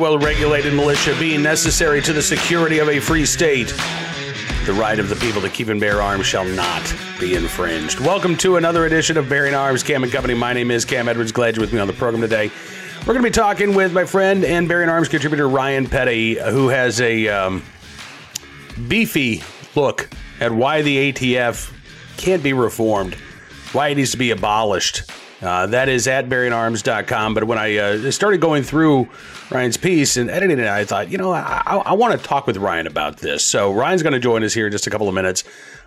well regulated militia being necessary to the security of a free state. The right of the people to keep and bear arms shall not be infringed. Welcome to another edition of Bearing Arms, Cam and Company. My name is Cam Edwards. Glad you're with me on the program today. We're going to be talking with my friend and Bearing Arms contributor Ryan Petty, who has a um, beefy look at why the ATF can't be reformed, why it needs to be abolished. Uh, that is at bearingarms.com. But when I uh, started going through Ryan's piece and editing it, I thought, you know, I, I, want to talk with Ryan about this. So Ryan's going to join us here in just a couple of minutes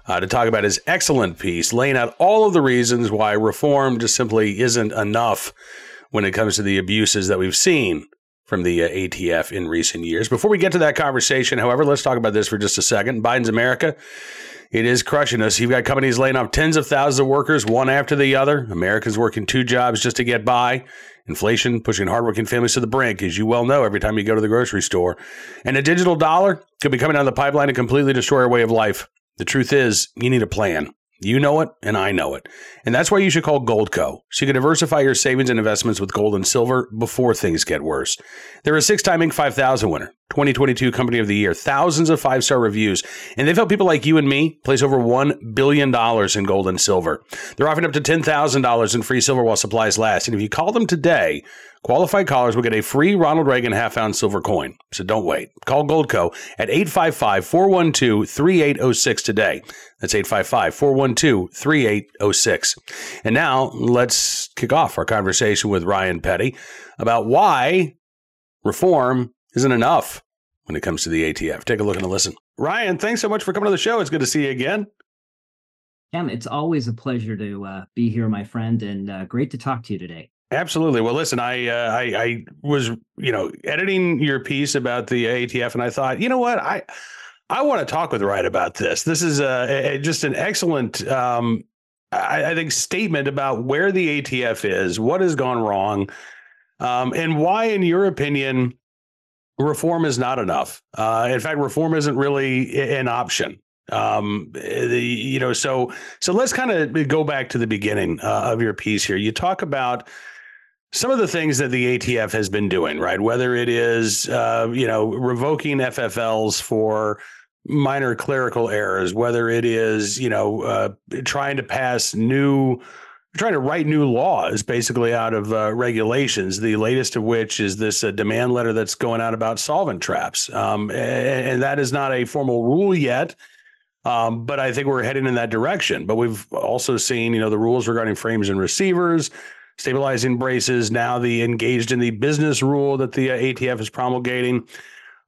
uh, to talk about his excellent piece, laying out all of the reasons why reform just simply isn't enough when it comes to the abuses that we've seen from the uh, ATF in recent years. Before we get to that conversation, however, let's talk about this for just a second. Biden's America it is crushing us. You've got companies laying off tens of thousands of workers, one after the other. Americans working two jobs just to get by. Inflation pushing hardworking families to the brink, as you well know every time you go to the grocery store. And a digital dollar could be coming down the pipeline to completely destroy our way of life. The truth is, you need a plan. You know it, and I know it. And that's why you should call Goldco, so you can diversify your savings and investments with gold and silver before things get worse. They're a six time Inc. 5000 winner, 2022 Company of the Year, thousands of five star reviews, and they've helped people like you and me place over $1 billion in gold and silver. They're offering up to $10,000 in free silver while supplies last. And if you call them today, Qualified callers will get a free Ronald Reagan half ounce silver coin. So don't wait. Call Goldco at 855 412 3806 today. That's 855 412 3806. And now let's kick off our conversation with Ryan Petty about why reform isn't enough when it comes to the ATF. Take a look and a listen. Ryan, thanks so much for coming to the show. It's good to see you again. Cam, it's always a pleasure to uh, be here, my friend, and uh, great to talk to you today. Absolutely. Well, listen, I, uh, I, I was you know editing your piece about the ATF, and I thought, you know what, I I want to talk with Ryan about this. This is a, a just an excellent, um, I, I, think, statement about where the ATF is, what has gone wrong, um, and why, in your opinion, reform is not enough. Uh, in fact, reform isn't really an option um the you know so so let's kind of go back to the beginning uh, of your piece here you talk about some of the things that the ATF has been doing, right? Whether it is, uh, you know, revoking FFLs for minor clerical errors, whether it is, you know, uh, trying to pass new, trying to write new laws basically out of uh, regulations. The latest of which is this uh, demand letter that's going out about solvent traps, um, and, and, that is not a formal rule yet. Um, but I think we're heading in that direction. But we've also seen, you know, the rules regarding frames and receivers stabilizing braces, now the engaged in the business rule that the uh, ATF is promulgating.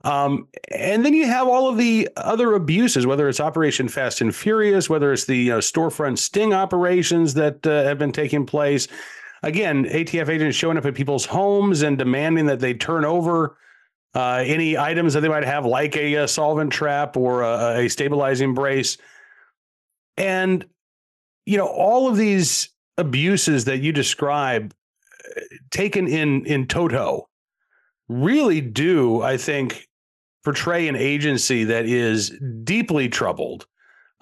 Um, and then you have all of the other abuses, whether it's Operation Fast and Furious, whether it's the uh, storefront sting operations that uh, have been taking place. Again, ATF agents showing up at people's homes and demanding that they turn over uh, any items that they might have, like a, a solvent trap or a, a stabilizing brace. And, you know, all of these abuses that you describe taken in in toto really do i think portray an agency that is deeply troubled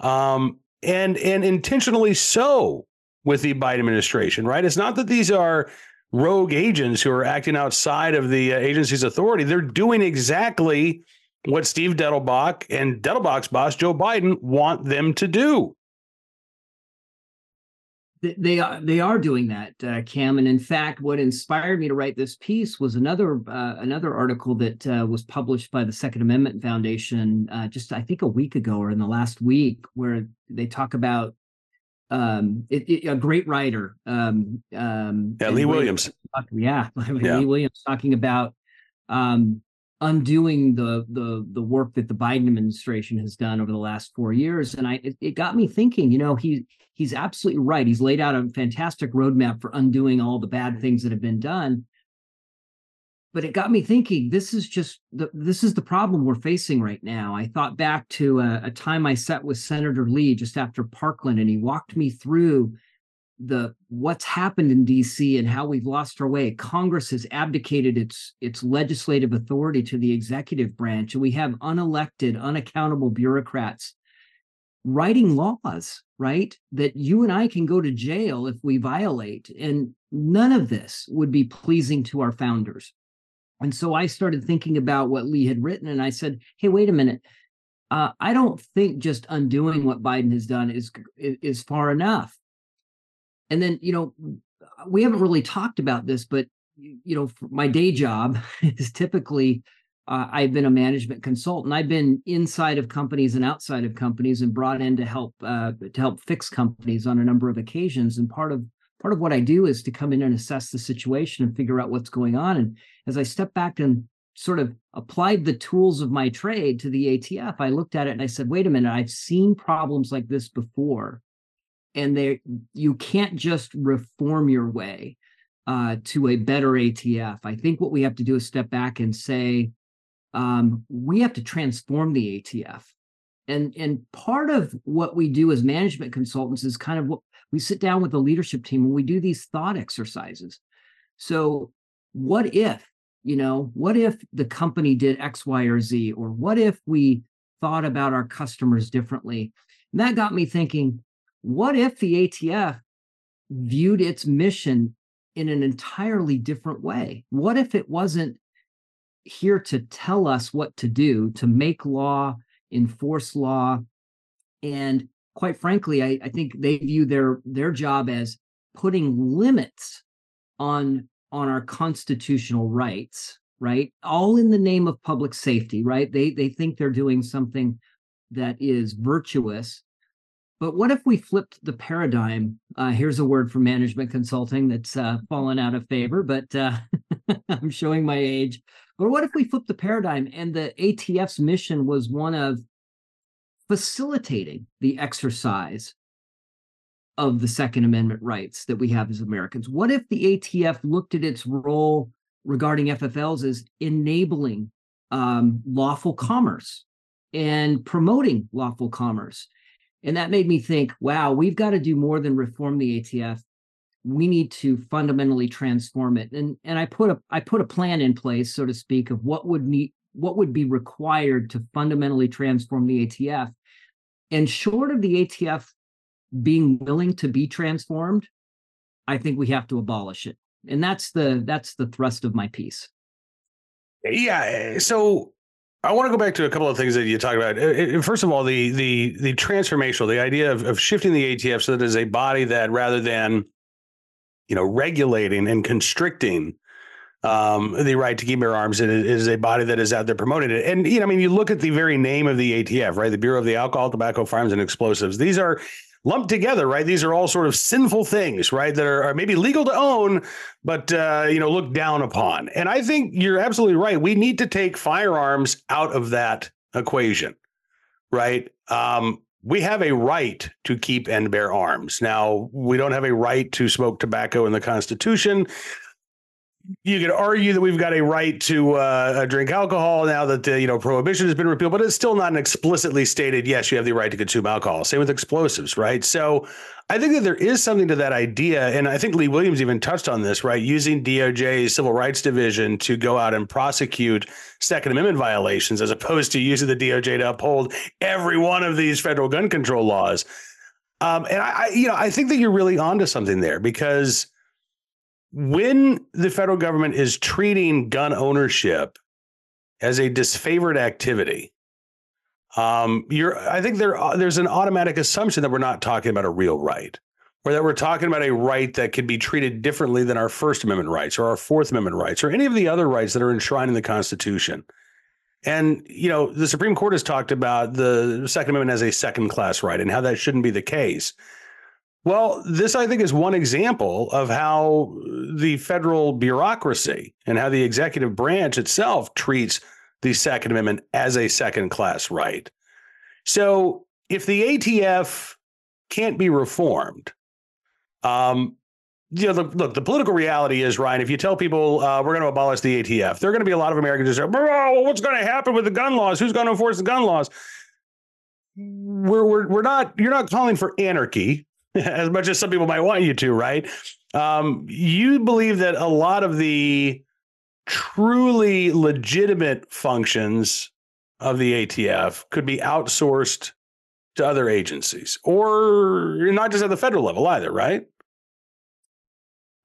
um, and and intentionally so with the Biden administration right? It's not that these are rogue agents who are acting outside of the uh, agency's authority. They're doing exactly what Steve Dettelbach and Dettelbach's boss Joe Biden want them to do they are they are doing that, uh, Cam. And in fact, what inspired me to write this piece was another uh, another article that uh, was published by the Second Amendment Foundation uh, just I think a week ago or in the last week, where they talk about um, it, it, a great writer, um, um, yeah, Lee Williams, yeah, yeah, Lee Williams talking about um, undoing the the the work that the Biden administration has done over the last four years. And I it, it, got me thinking, you know, he he's absolutely right. He's laid out a fantastic roadmap for undoing all the bad things that have been done. But it got me thinking, this is just the this is the problem we're facing right now. I thought back to a, a time I sat with Senator Lee just after Parkland, and he walked me through the what's happened in DC and how we've lost our way. Congress has abdicated its its legislative authority to the executive branch, and we have unelected, unaccountable bureaucrats writing laws, right? That you and I can go to jail if we violate, and none of this would be pleasing to our founders. And so I started thinking about what Lee had written, and I said, "Hey, wait a minute. Uh, I don't think just undoing what Biden has done is is far enough." And then, you know, we haven't really talked about this, but you know, my day job is typically uh, I've been a management consultant. I've been inside of companies and outside of companies and brought in to help uh, to help fix companies on a number of occasions. And part of part of what I do is to come in and assess the situation and figure out what's going on. And as I step back and sort of applied the tools of my trade to the ATF, I looked at it and I said, wait a minute, I've seen problems like this before. And there you can't just reform your way uh, to a better ATF. I think what we have to do is step back and say, um, we have to transform the ATF. And, and part of what we do as management consultants is kind of what we sit down with the leadership team and we do these thought exercises. So, what if, you know, what if the company did X, Y, or Z? Or what if we thought about our customers differently? And that got me thinking, what if the ATF viewed its mission in an entirely different way? What if it wasn't here to tell us what to do, to make law, enforce law, and quite frankly, I, I think they view their their job as putting limits on on our constitutional rights, right? All in the name of public safety, right? They they think they're doing something that is virtuous. But what if we flipped the paradigm? Uh, here's a word for management consulting that's uh, fallen out of favor, but uh, I'm showing my age. But what if we flipped the paradigm and the ATF's mission was one of facilitating the exercise of the Second Amendment rights that we have as Americans? What if the ATF looked at its role regarding FFLs as enabling um, lawful commerce and promoting lawful commerce? And that made me think, wow, we've got to do more than reform the ATF we need to fundamentally transform it. And and i put a i put a plan in place so to speak of what would need what would be required to fundamentally transform the atf and short of the atf being willing to be transformed i think we have to abolish it. And that's the that's the thrust of my piece. Yeah eh, so I want to go back to a couple of things that you talked about. First of all, the the the transformational, the idea of, of shifting the ATF so that it is a body that rather than you know, regulating and constricting um, the right to keep your arms. It is a body that is out there promoting it. And, you know, I mean, you look at the very name of the ATF, right? The Bureau of the Alcohol, Tobacco, Firearms, and Explosives. These are lumped together, right? These are all sort of sinful things, right? That are, are maybe legal to own, but, uh, you know, looked down upon. And I think you're absolutely right. We need to take firearms out of that equation, right? Um, we have a right to keep and bear arms. Now, we don't have a right to smoke tobacco in the Constitution. You could argue that we've got a right to uh, drink alcohol now that the you know prohibition has been repealed, but it's still not an explicitly stated yes, you have the right to consume alcohol. Same with explosives, right? So I think that there is something to that idea. And I think Lee Williams even touched on this, right? Using DOJ's Civil Rights Division to go out and prosecute Second Amendment violations as opposed to using the DOJ to uphold every one of these federal gun control laws. Um, and I, I, you know, I think that you're really onto something there because when the federal government is treating gun ownership as a disfavored activity, um, you're I think there uh, there's an automatic assumption that we're not talking about a real right, or that we're talking about a right that could be treated differently than our First Amendment rights or our Fourth Amendment rights or any of the other rights that are enshrined in the Constitution. And you know, the Supreme Court has talked about the Second Amendment as a second class right and how that shouldn't be the case. Well, this I think is one example of how the federal bureaucracy and how the executive branch itself treats the Second Amendment as a second class right. So if the ATF can't be reformed, um, you know, look, look, the political reality is, Ryan, if you tell people uh, we're going to abolish the ATF, there are going to be a lot of Americans who say, oh, what's going to happen with the gun laws? Who's going to enforce the gun laws? We're, we're, we're not, you're not calling for anarchy as much as some people might want you to, right? Um, you believe that a lot of the truly legitimate functions of the ATF could be outsourced to other agencies or not just at the federal level either, right?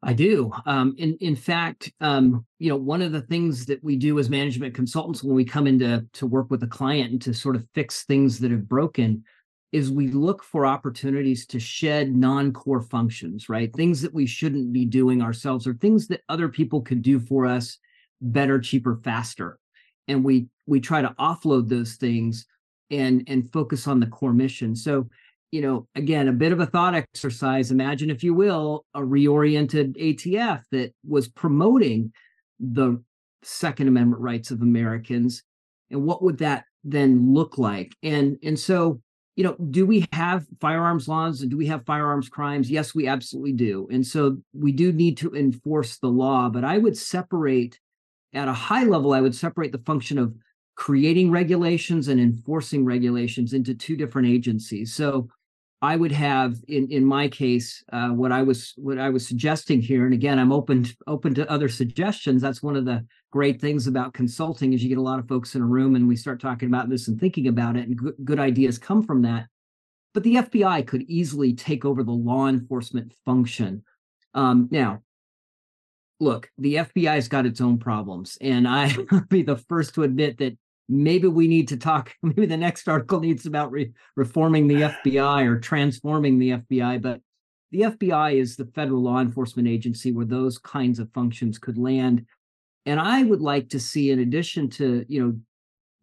I do. Um, in in fact, um, you know, one of the things that we do as management consultants when we come into to work with a client and to sort of fix things that have broken, is we look for opportunities to shed non-core functions, right? Things that we shouldn't be doing ourselves, or things that other people could do for us better, cheaper, faster, and we we try to offload those things and and focus on the core mission. So you know, again, a bit of a thought exercise. Imagine, if you will, a reoriented ATF that was promoting the Second Amendment rights of Americans, and what would that then look like? And and so, you know, do we have firearms laws? And do we have firearms crimes? Yes, we absolutely do. And so we do need to enforce the law. But I would separate at a high level. I would separate the function of creating regulations and enforcing regulations into two different agencies. So I would have in in my case uh, what I was what I was suggesting here, and again, I'm open open to other suggestions. That's one of the great things about consulting is you get a lot of folks in a room and we start talking about this and thinking about it, and good, good ideas come from that. But the FBI could easily take over the law enforcement function. Um, now, look, the FBI's got its own problems, and I will be the first to admit that maybe we need to talk maybe the next article needs about re- reforming the fbi or transforming the fbi but the fbi is the federal law enforcement agency where those kinds of functions could land. And i would like to see in addition to you know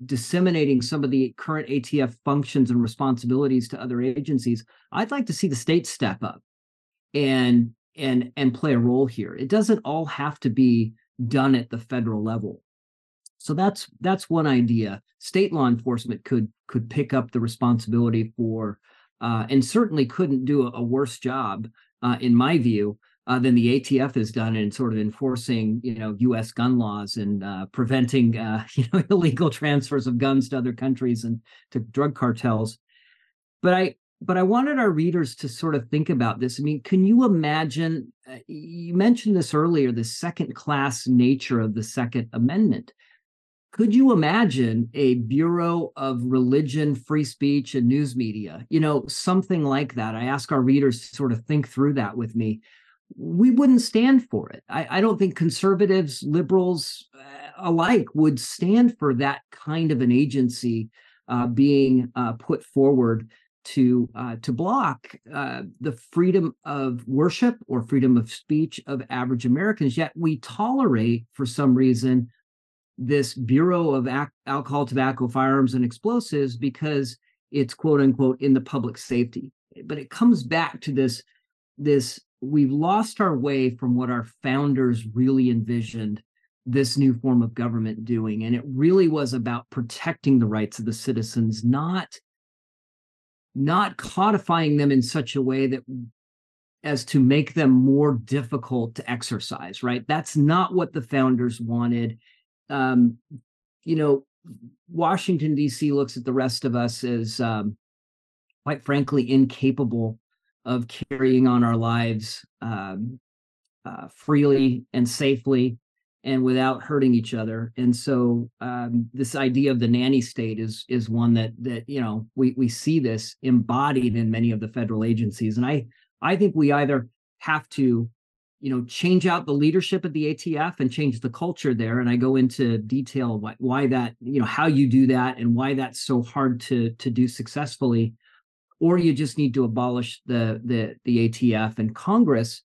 disseminating some of the current atf functions and responsibilities to other agencies i'd like to see the state step up and and and play a role here. It doesn't all have to be done at the federal level so that's that's one idea. State law enforcement could could pick up the responsibility for, uh, and certainly couldn't do a, a worse job, uh, in my view, uh, than the ATF has done in sort of enforcing, you know, U.S. gun laws and uh, preventing, uh, you know, illegal transfers of guns to other countries and to drug cartels. But I, but I wanted our readers to sort of think about this. I mean, can you imagine? Uh, you mentioned this earlier, the second class nature of the Second Amendment. Could you imagine a Bureau of Religion, Free Speech, and News Media? You know, something like that. I ask our readers to sort of think through that with me. We wouldn't stand for it. I, I don't think conservatives, liberals uh, alike would stand for that kind of an agency uh, being uh, put forward to uh, to block uh, the freedom of worship or freedom of speech of average Americans. Yet we tolerate, for some reason, this Bureau of Ac- Alcohol, Tobacco, Firearms, and Explosives because it's quote unquote in the public safety. But it comes back to this this we've lost our way from what our founders really envisioned this new form of government doing. And it really was about protecting the rights of the citizens not not codifying them in such a way that as to make them more difficult to exercise right? That's not what the founders wanted um, you know, Washington D.C. looks at the rest of us as, um, quite frankly, incapable of carrying on our lives um, uh, freely and safely and without hurting each other. And so um, this idea of the nanny state is is one that that you know we we see this embodied in many of the federal agencies. And I I think we either have to you know change out the leadership at the ATF and change the culture there and I go into detail why, why that you know how you do that and why that's so hard to to do successfully or you just need to abolish the the the ATF and Congress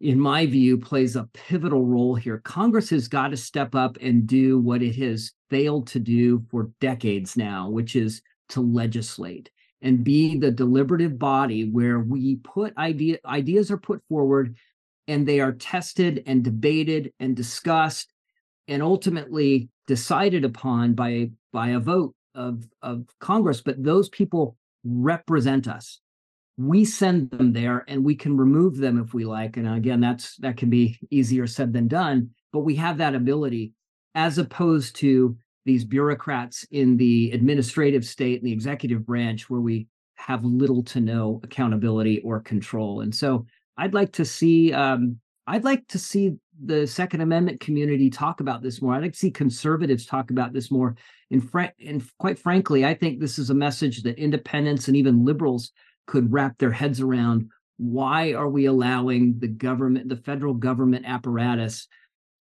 in my view plays a pivotal role here. Congress has got to step up and do what it has failed to do for decades now which is to legislate and be the deliberative body where we put idea ideas are put forward and they are tested and debated and discussed and ultimately decided upon by by a vote of of Congress. But those people represent us. We send them there and we can remove them if we like. And again that's that can be easier said than done but we have that ability as opposed to these bureaucrats in the administrative state and the executive branch where we have little to no accountability or control. And so I'd like to see um, I'd like to see the Second Amendment community talk about this more. I'd like to see conservatives talk about this more. And, fr- and quite frankly, I think this is a message that independents and even liberals could wrap their heads around why are we allowing the government, the federal government apparatus,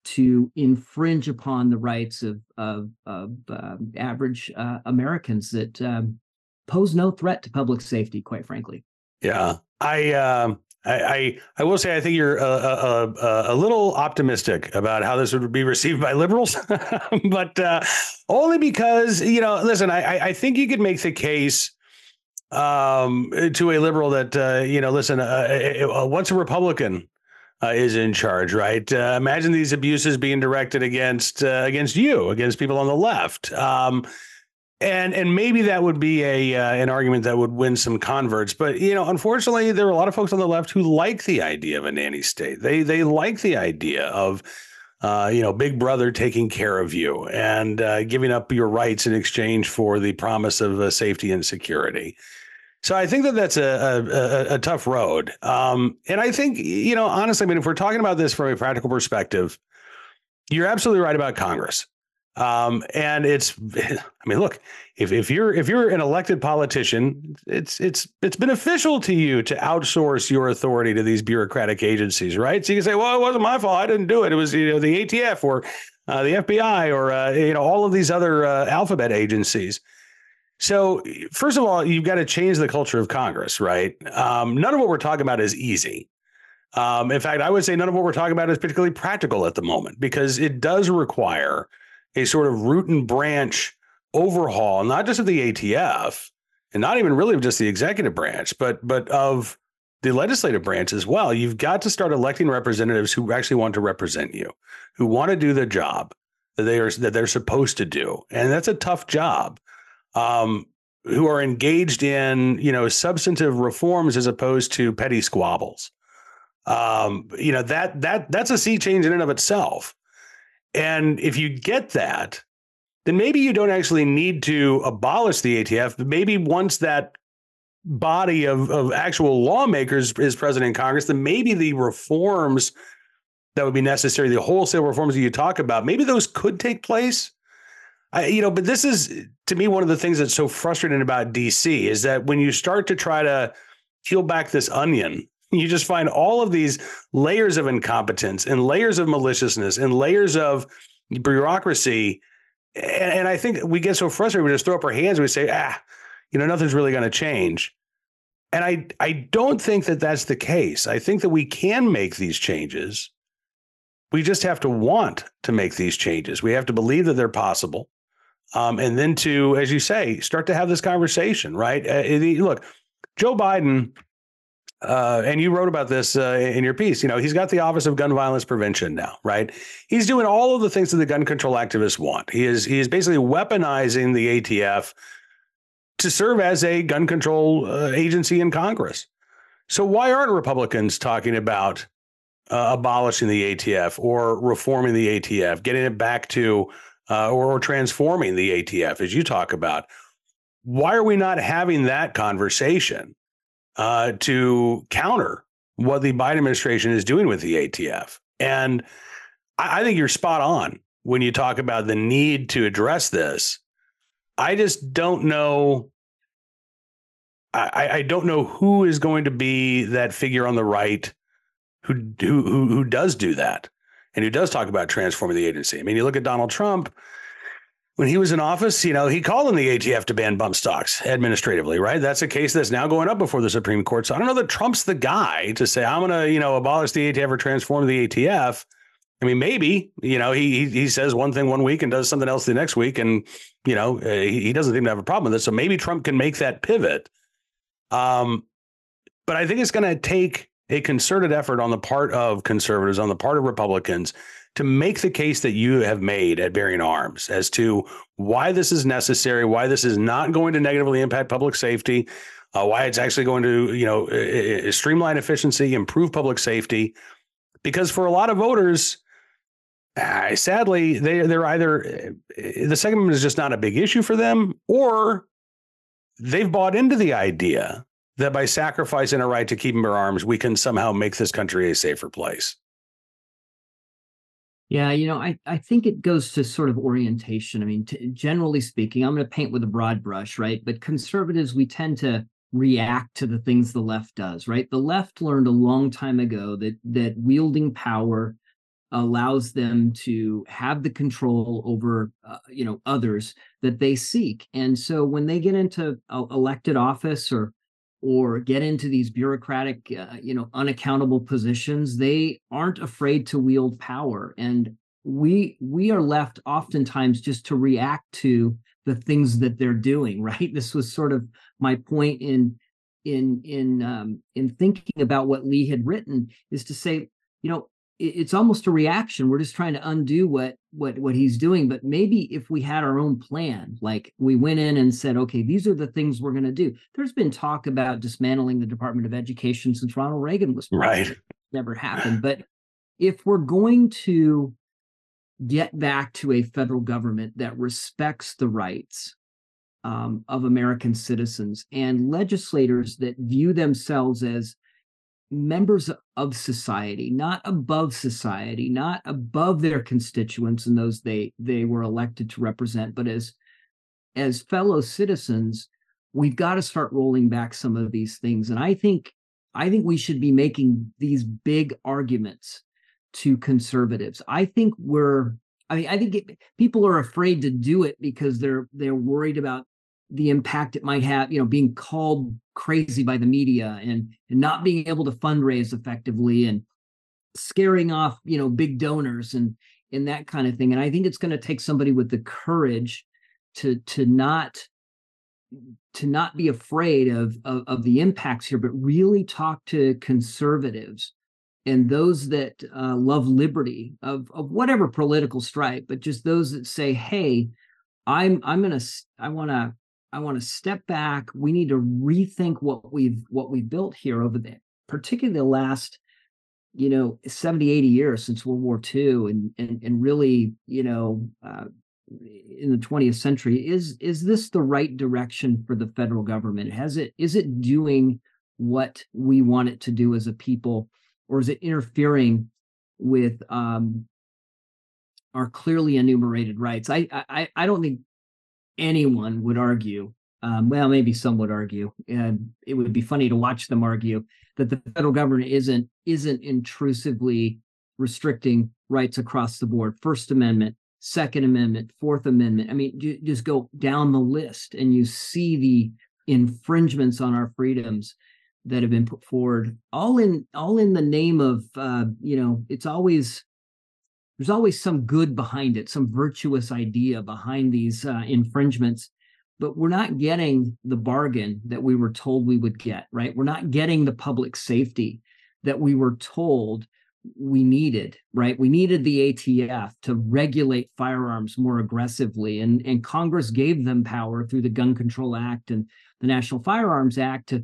to infringe upon the rights of of, of uh, average uh, Americans that um, pose no threat to public safety, quite frankly. Yeah, I. Um... I, I, will say I think you're a, a, a, a, little optimistic about how this would be received by liberals, but uh, only because you know. Listen, I I think you could make the case um, to a liberal that uh, you know, listen, uh, uh, once a Republican uh, is in charge, right? Uh, imagine these abuses being directed against uh, against you, against people on the left. Um, and and maybe that would be a uh, an argument that would win some converts, but you know, unfortunately, there are a lot of folks on the left who like the idea of a nanny state. They they like the idea of uh, you know, Big Brother taking care of you and uh, giving up your rights in exchange for the promise of uh, safety and security. So I think that that's a a, a tough road. Um, and I think you know honestly, I mean, if we're talking about this from a practical perspective, you're absolutely right about Congress. Um, and it's, I mean, look, if if you're if you're an elected politician, it's it's it's beneficial to you to outsource your authority to these bureaucratic agencies, right? So you can say, well, it wasn't my fault, I didn't do it. It was you know the ATF or uh, the FBI or uh, you know all of these other uh, alphabet agencies. So, first of all, you've got to change the culture of Congress, right? Um, none of what we're talking about is easy. Um, in fact, I would say none of what we're talking about is particularly practical at the moment because it does require a sort of root and branch overhaul, not just of the ATF and not even really of just the executive branch, but but of the legislative branch as well. You've got to start electing representatives who actually want to represent you, who want to do the job that they are that they're supposed to do, and that's a tough job um, who are engaged in you know substantive reforms as opposed to petty squabbles. Um, you know that that that's a sea change in and of itself. And if you get that, then maybe you don't actually need to abolish the ATF. But maybe once that body of, of actual lawmakers is present in Congress, then maybe the reforms that would be necessary, the wholesale reforms that you talk about, maybe those could take place. I, you know, but this is to me one of the things that's so frustrating about DC is that when you start to try to peel back this onion, you just find all of these layers of incompetence and layers of maliciousness and layers of bureaucracy. And, and I think we get so frustrated, we just throw up our hands and we say, ah, you know, nothing's really going to change. And I, I don't think that that's the case. I think that we can make these changes. We just have to want to make these changes. We have to believe that they're possible um, and then to, as you say, start to have this conversation, right? Uh, look, Joe Biden, uh, and you wrote about this uh, in your piece. You know, he's got the Office of Gun Violence Prevention now, right? He's doing all of the things that the gun control activists want. He is he is basically weaponizing the ATF to serve as a gun control uh, agency in Congress. So why aren't Republicans talking about uh, abolishing the ATF or reforming the ATF, getting it back to uh, or, or transforming the ATF, as you talk about. Why are we not having that conversation uh, to counter what the Biden administration is doing with the ATF? And I, I think you're spot on when you talk about the need to address this. I just don't know. I, I don't know who is going to be that figure on the right who who who, who does do that and who does talk about transforming the agency. I mean, you look at Donald Trump when he was in office, you know, he called on the ATF to ban bump stocks administratively, right? That's a case that's now going up before the Supreme Court. So I don't know that Trump's the guy to say, I'm going to, you know, abolish the ATF or transform the ATF. I mean, maybe, you know, he he says one thing one week and does something else the next week. And, you know, uh, he doesn't seem to have a problem with it. So maybe Trump can make that pivot. Um, but I think it's going to take a concerted effort on the part of conservatives, on the part of Republicans, to make the case that you have made at Bearing Arms as to why this is necessary, why this is not going to negatively impact public safety, uh, why it's actually going to, you know, streamline efficiency, improve public safety. Because for a lot of voters, sadly, they they're either uh, the Second Amendment is just not a big issue for them, or they've bought into the idea that by sacrificing a right to keep and bear arms, we can somehow make this country a safer place. Yeah, you know, I, I think it goes to sort of orientation. I mean, t- generally speaking, I'm going to paint with a broad brush, right? But conservatives, we tend to react to the things the left does, right? The left learned a long time ago that that wielding power allows them to have the control over uh, you know others that they seek and so when they get into uh, elected office or or get into these bureaucratic uh, you know unaccountable positions they aren't afraid to wield power. And we we are left oftentimes just to react to the things that they're doing right? This was sort of my point in in in um in thinking about what lee had written is to say you know it's almost a reaction. We're just trying to undo what what what he's doing. But maybe if we had our own plan like we went in and said okay these are the things we're going to do. There's been talk about dismantling the department of education since ronald reagan was president. right never happened. But if we're going to get back to a federal government that respects the rights um, of american citizens and legislators that view themselves as members of society, not above society, not above their constituents and those they they were elected to represent, but as as fellow citizens, we've got to start rolling back some of these things. And I think I think we should be making these big arguments to conservatives. I think we're I mean I think it, people are afraid to do it because they're they're worried about the impact it might have, you know, being called crazy by the media and, and not being able to fundraise effectively and scaring off, you know, big donors and and that kind of thing. And I think it's going to take somebody with the courage to to not to not be afraid of, of, of the impacts here, but really talk to conservatives and those that uh, love liberty of of whatever political stripe, but just those that say, "Hey, I'm I'm gonna I want to I want to step back. We need to rethink what we've what we've built here over the particularly the last, you know, 70, 80 years since World War II and and and really, you know, uh, in the 20th century. Is is this the right direction for the federal government? Has it is it doing what we want it to do as a people, or is it interfering with um, our clearly enumerated rights? I I I don't think anyone would argue, um, well, maybe some would argue, and it would be funny to watch them argue that the federal government isn't isn't intrusively restricting rights across the board. First Amendment, Second Amendment, Fourth Amendment. I mean, you just go down the list and you see the infringements on our freedoms that have been put forward, all in all in the name of uh, you know, it's always there's always some good behind it, some virtuous idea behind these uh, infringements, but we're not getting the bargain that we were told we would get, right? We're not getting the public safety that we were told we needed, right? We needed the ATF to regulate firearms more aggressively. And, and Congress gave them power through the Gun Control Act and the National Firearms Act to,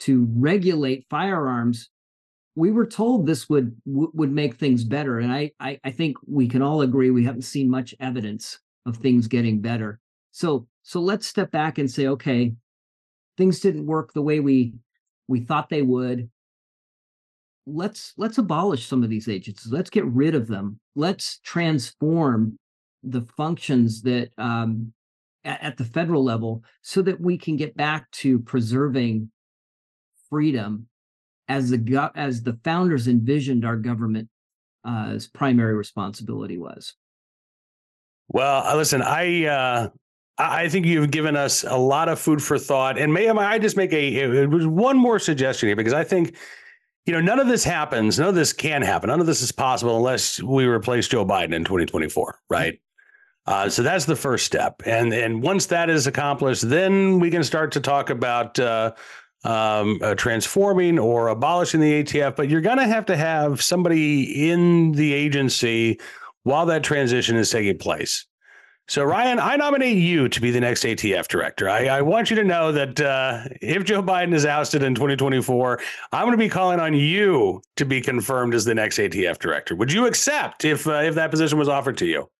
to regulate firearms we were told this would would make things better and I, I i think we can all agree we haven't seen much evidence of things getting better. So so let's step back and say okay things didn't work the way we we thought they would. Let's let's abolish some of these agencies. Let's get rid of them. Let's transform the functions that um, at, at the federal level so that we can get back to preserving freedom as the as the founders envisioned our government's uh, primary responsibility was. Well, uh, listen, I uh, I think you've given us a lot of food for thought, and may I just make a one more suggestion here because I think you know none of this happens, none of this can happen, none of this is possible unless we replace Joe Biden in 2024, right? Uh, so that's the first step, and and once that is accomplished, then we can start to talk about uh, um, uh, transforming or abolishing the ATF, but you're going to have to have somebody in the agency while that transition is taking place. So, Ryan, I nominate you to be the next ATF director. I, I want you to know that uh, if Joe Biden is ousted in 2024, I'm going to be calling on you to be confirmed as the next ATF director. Would you accept if uh, if that position was offered to you?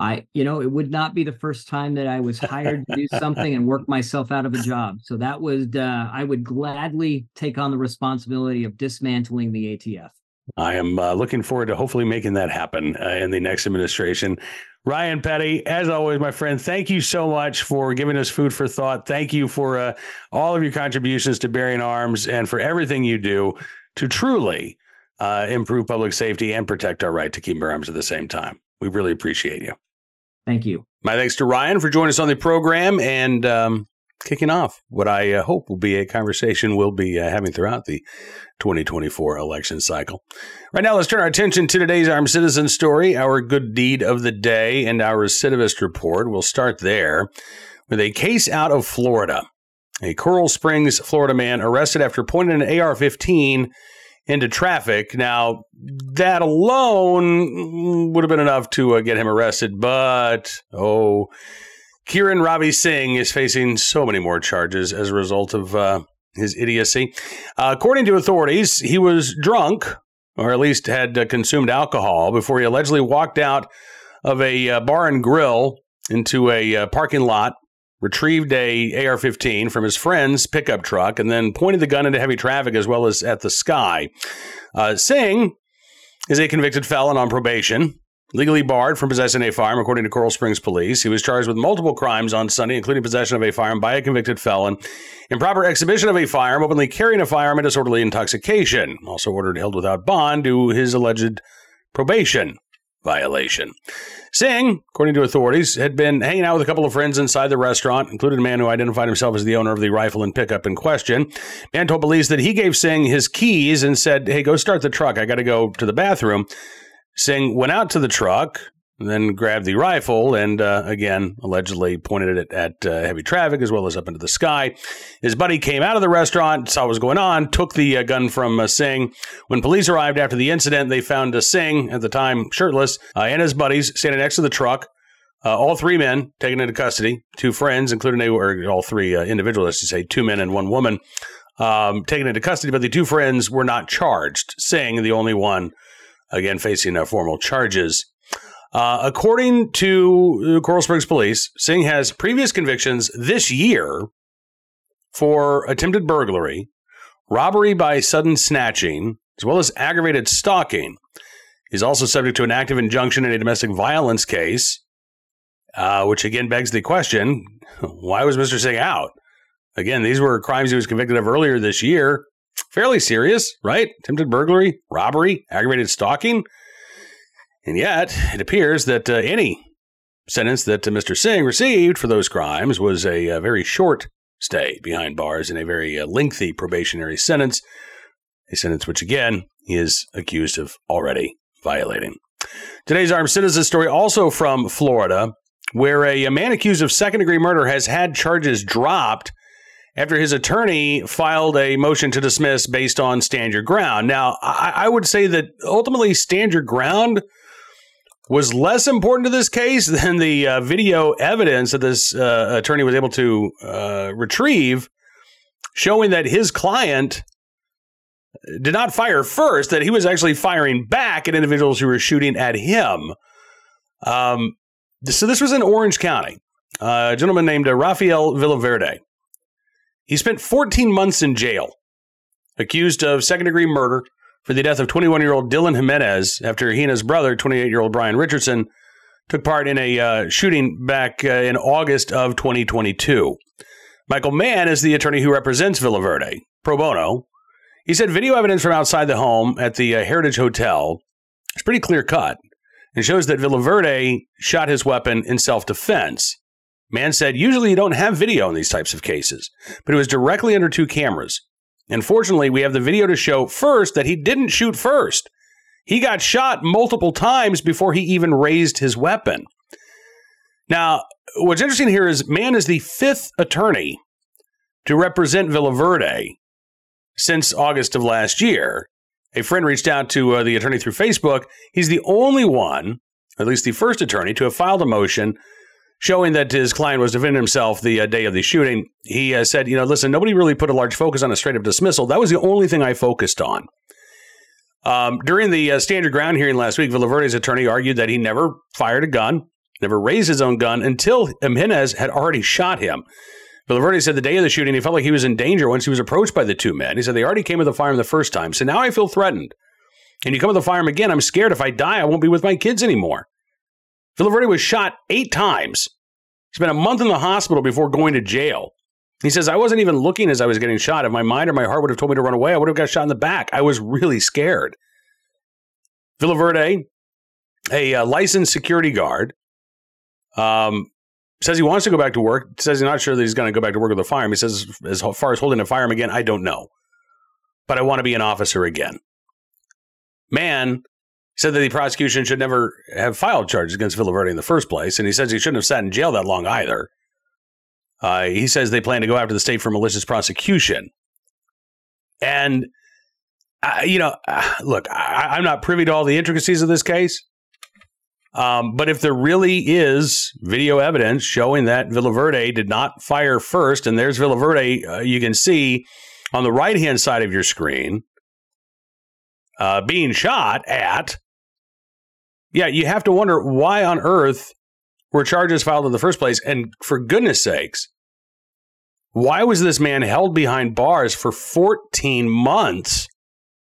I, you know, it would not be the first time that I was hired to do something and work myself out of a job. So that was, uh, I would gladly take on the responsibility of dismantling the ATF. I am uh, looking forward to hopefully making that happen uh, in the next administration. Ryan Petty, as always, my friend, thank you so much for giving us food for thought. Thank you for uh, all of your contributions to Bearing Arms and for everything you do to truly uh, improve public safety and protect our right to keep our arms at the same time. We really appreciate you. Thank you. My thanks to Ryan for joining us on the program and um, kicking off what I uh, hope will be a conversation we'll be uh, having throughout the 2024 election cycle. Right now, let's turn our attention to today's Armed Citizen story, our good deed of the day, and our recidivist report. We'll start there with a case out of Florida. A Coral Springs, Florida man arrested after pointing an AR 15 into traffic. Now, that alone would have been enough to uh, get him arrested, but oh, Kiran Ravi Singh is facing so many more charges as a result of uh, his idiocy. Uh, according to authorities, he was drunk, or at least had uh, consumed alcohol, before he allegedly walked out of a uh, bar and grill into a uh, parking lot, retrieved a AR-15 from his friend's pickup truck, and then pointed the gun into heavy traffic as well as at the sky. Uh, Singh is a convicted felon on probation legally barred from possessing a firearm, according to Coral Springs Police. He was charged with multiple crimes on Sunday, including possession of a firearm by a convicted felon, improper exhibition of a firearm, openly carrying a firearm, and disorderly intoxication. Also ordered held without bond due to his alleged probation violation. Singh, according to authorities, had been hanging out with a couple of friends inside the restaurant, including a man who identified himself as the owner of the rifle and pickup in question. Man told police that he gave Singh his keys and said, Hey, go start the truck. I got to go to the bathroom. Singh went out to the truck, then grabbed the rifle and uh, again allegedly pointed it at uh, heavy traffic as well as up into the sky. His buddy came out of the restaurant, saw what was going on, took the uh, gun from uh, Singh. When police arrived after the incident, they found uh, Singh at the time shirtless uh, and his buddies standing next to the truck. all three men taken into custody, two friends, including they were all three individuals, let's say two men and one woman, um, taken into custody, but the two friends were not charged. Singh, the only one again facing formal charges. Uh, according to Coral Springs Police, Singh has previous convictions this year for attempted burglary, robbery by sudden snatching, as well as aggravated stalking. He's also subject to an active injunction in a domestic violence case, uh, which again begs the question why was Mr. Singh out? Again, these were crimes he was convicted of earlier this year fairly serious, right? Attempted burglary, robbery, aggravated stalking. And yet, it appears that uh, any sentence that uh, Mr. Singh received for those crimes was a, a uh, very short stay behind bars and a very uh, lengthy probationary sentence, a sentence which, again, he is accused of already violating. Today's armed citizen story also from Florida, where a, a man accused of second degree murder has had charges dropped after his attorney filed a motion to dismiss based on stand your ground. Now, I, I would say that ultimately stand your ground was less important to this case than the uh, video evidence that this uh, attorney was able to uh, retrieve, showing that his client did not fire first, that he was actually firing back at individuals who were shooting at him. Um, so this was in Orange County. Uh, a gentleman named uh, Rafael Villaverde he spent 14 months in jail, accused of second degree murder for the death of 21 year old Dylan Jimenez after he and his brother, 28 year old Brian Richardson, took part in a uh, shooting back uh, in August of 2022. Michael Mann is the attorney who represents Villaverde, pro bono. He said video evidence from outside the home at the uh, Heritage Hotel is pretty clear cut and shows that Villaverde shot his weapon in self defense. Mann said, usually you don't have video in these types of cases, but it was directly under two cameras. And fortunately, we have the video to show first that he didn't shoot first. He got shot multiple times before he even raised his weapon. Now, what's interesting here is Mann is the fifth attorney to represent Villaverde since August of last year. A friend reached out to uh, the attorney through Facebook. He's the only one, at least the first attorney, to have filed a motion showing that his client was defending himself the uh, day of the shooting. He uh, said, you know, listen, nobody really put a large focus on a straight up dismissal. That was the only thing I focused on. Um, during the uh, stand your ground hearing last week, Villaverde's attorney argued that he never fired a gun, never raised his own gun until Jimenez had already shot him. Villaverde said the day of the shooting, he felt like he was in danger once he was approached by the two men. He said they already came with a firearm the first time, so now I feel threatened. And you come with a firearm again, I'm scared if I die, I won't be with my kids anymore. Villaverde was shot eight times. He spent a month in the hospital before going to jail. He says, I wasn't even looking as I was getting shot. If my mind or my heart would have told me to run away, I would have got shot in the back. I was really scared. Villaverde, a uh, licensed security guard, um, says he wants to go back to work. Says he's not sure that he's going to go back to work with a firearm. He says, as far as holding a firearm again, I don't know. But I want to be an officer again. Man said that the prosecution should never have filed charges against Villaverde in the first place. And he says he shouldn't have sat in jail that long either. Uh, he says they plan to go after the state for malicious prosecution. And, uh, you know, uh, look, I, am not privy to all the intricacies of this case. Um, but if there really is video evidence showing that Villaverde did not fire first, and there's Villaverde, uh, you can see on the right hand side of your screen uh, being shot at. Yeah, you have to wonder why on earth were charges filed in the first place? And for goodness sakes, why was this man held behind bars for 14 months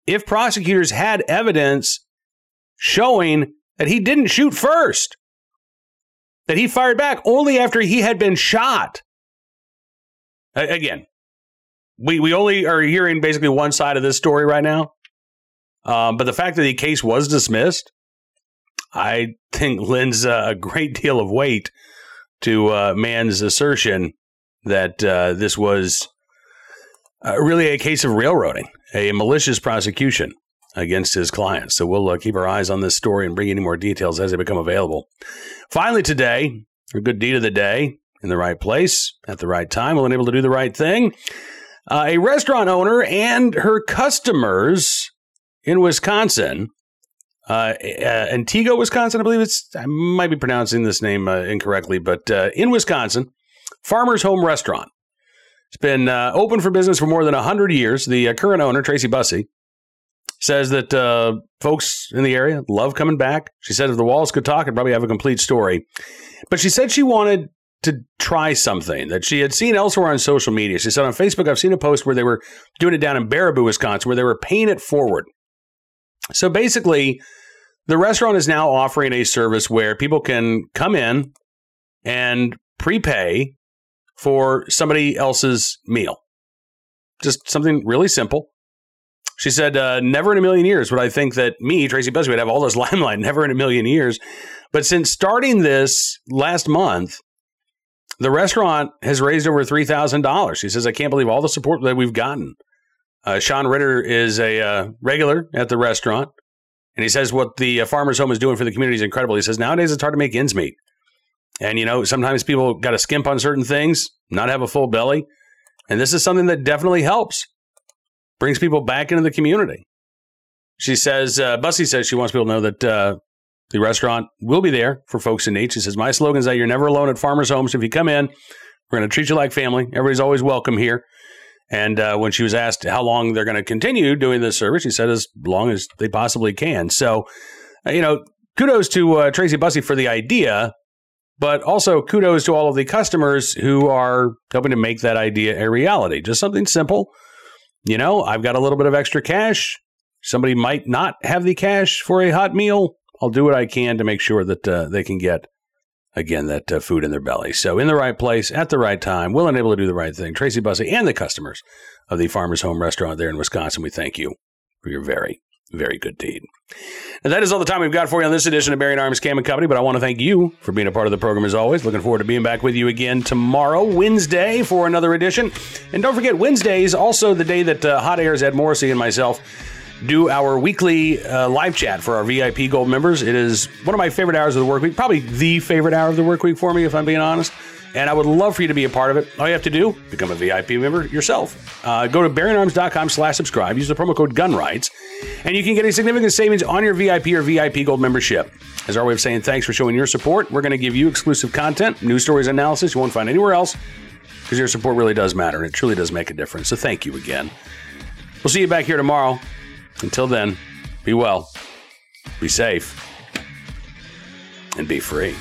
if prosecutors had evidence showing that he didn't shoot first? That he fired back only after he had been shot? Again, we, we only are hearing basically one side of this story right now. Um, but the fact that the case was dismissed I think lends uh, a great deal of weight to uh, man's assertion that uh, this was uh, really a case of railroading, a malicious prosecution against his clients. So we'll uh, keep our eyes on this story and bring any more details as they become available. Finally, today, a good deed of the day in the right place at the right time, will enable to do the right thing. Uh, a restaurant owner and her customers in Wisconsin uh, uh, Antigua, Wisconsin. I believe it's. I might be pronouncing this name uh, incorrectly, but uh, in Wisconsin, Farmer's Home Restaurant. It's been uh, open for business for more than hundred years. The uh, current owner, Tracy Bussey, says that folks in the area love coming back. She said if the walls could talk, I'd probably have a complete story. But she said she wanted to try something that she had seen elsewhere on social media. She said on Facebook, I've seen a post where they were doing it down in Baraboo, Wisconsin, where they were paying it forward. So basically, the restaurant is now offering a service where people can come in and prepay for somebody else's meal. Just something really simple. She said, uh, never in a million years would I think that me, Tracy Bussey, would have all this limelight. Never in a million years. But since starting this last month, the restaurant has raised over $3,000. She says, I can't believe all the support that we've gotten. Uh, Sean Ritter is a uh, regular at the restaurant. And he says what the uh, farmer's home is doing for the community is incredible. He says nowadays it's hard to make ends meet. And, you know, sometimes people got to skimp on certain things, not have a full belly. And this is something that definitely helps, brings people back into the community. She says, uh, Bussey says she wants people to know that uh, the restaurant will be there for folks in need. She says, My slogan is that you're never alone at Farmers Homes. If you come in, we're going to treat you like family. Everybody's always welcome here. And uh, when she was asked how long they're going to continue doing this service, she said as long as they possibly can. So, uh, you know, kudos to uh, Tracy Bussey for the idea, but also kudos to all of the customers who are helping to make that idea a reality. Just something simple. You know, I've got a little bit of extra cash. Somebody might not have the cash for a hot meal. I'll do what I can to make sure that uh, they can get again, that uh, food in their belly. So, in the right place at the right time, willing able to do the right thing. Tracy Bussey and the customers of the Farmer's Home Restaurant there in Wisconsin, we thank you for your very, very good deed. And that is all the time we've got for you on this edition of Bearing Arms Cam and Company. But I want to thank you for being a part of the program as always. Looking forward to being back with you again tomorrow, Wednesday, for another edition. And don't forget, Wednesday is also the day that uh, Hot Air's Ed Morrissey and myself do our weekly uh, live chat for our VIP Gold members. It is one of my favorite hours of the work week, probably the favorite hour of the work week for me, if I'm being honest. And I would love for you to be a part of it. All you have to do, become a VIP member yourself. Uh, go to bearingarms.com slash subscribe. Use the promo code GUNRIGHTS. And you can get a significant savings on your VIP or VIP Gold membership. As our way of saying thanks for showing your support, we're going to give you exclusive content, news stories, analysis you won't find anywhere else because your support really does matter and it truly does make a difference. So thank you again. We'll see you back here tomorrow. Until then, be well, be safe, and be free.